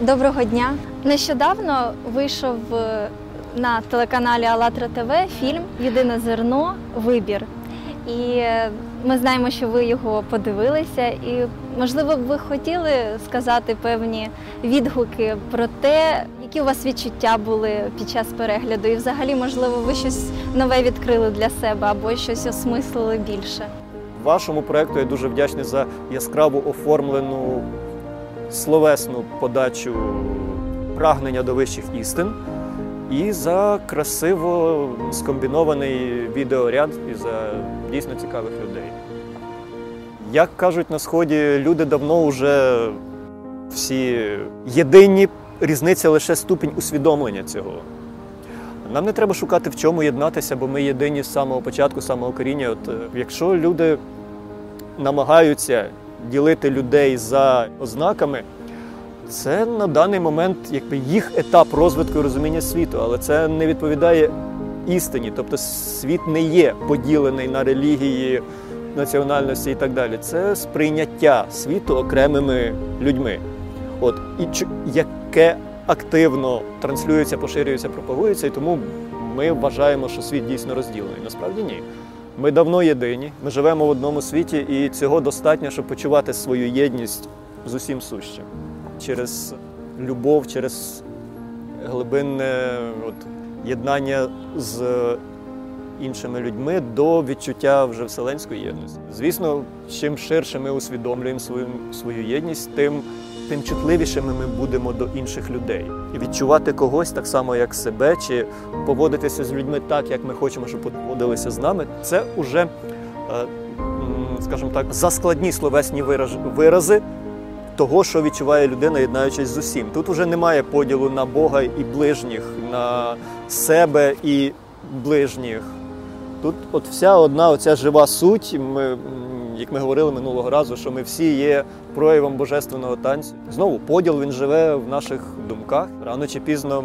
Доброго дня. Нещодавно вийшов е, на телеканалі АЛЛАТРА ТВ фільм Єдине зерно Вибір. І е, ми знаємо, що ви його подивилися, і можливо б ви хотіли сказати певні відгуки про те, які у вас відчуття були під час перегляду, і взагалі, можливо, ви щось нове відкрили для себе або щось осмислили більше. Вашому проєкту я дуже вдячний за яскраво оформлену словесну подачу прагнення до вищих істин і за красиво скомбінований відеоряд і за дійсно цікавих людей. Як кажуть на сході, люди давно вже всі єдині, різниця лише ступінь усвідомлення цього. Нам не треба шукати в чому єднатися, бо ми єдині з самого початку, самого коріння. От е, якщо люди намагаються ділити людей за ознаками, це на даний момент якби їх етап розвитку і розуміння світу, але це не відповідає істині. Тобто світ не є поділений на релігії, національності і так далі. Це сприйняття світу окремими людьми. От і яке активно транслюється, поширюється, пропагується, і тому ми вважаємо, що світ дійсно розділений. Насправді ні. Ми давно єдині, ми живемо в одному світі, і цього достатньо, щоб почувати свою єдність з усім сущим. Через любов, через глибинне от, єднання з іншими людьми до відчуття вже вселенської єдності. Звісно, чим ширше ми усвідомлюємо свою, свою єдність, тим, тим чутливішими ми будемо до інших людей. І відчувати когось так само, як себе, чи поводитися з людьми так, як ми хочемо, щоб поводилися з нами, це вже, е, скажімо так, заскладні словесні вирази того, що відчуває людина, єднаючись з усім. Тут вже немає поділу на Бога і ближніх, на себе і ближніх. Тут от вся одна оця жива суть. Ми, як ми говорили минулого разу, що ми всі є проявом божественного танцю. Знову поділ він живе в наших думках. Рано чи пізно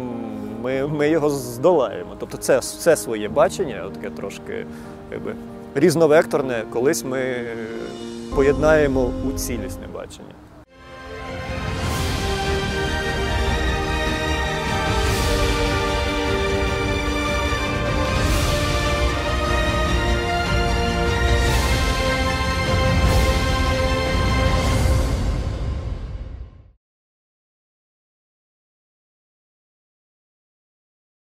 ми, ми його здолаємо. Тобто це все своє бачення, таке трошки якби, різновекторне, колись ми поєднаємо у цілісне бачення.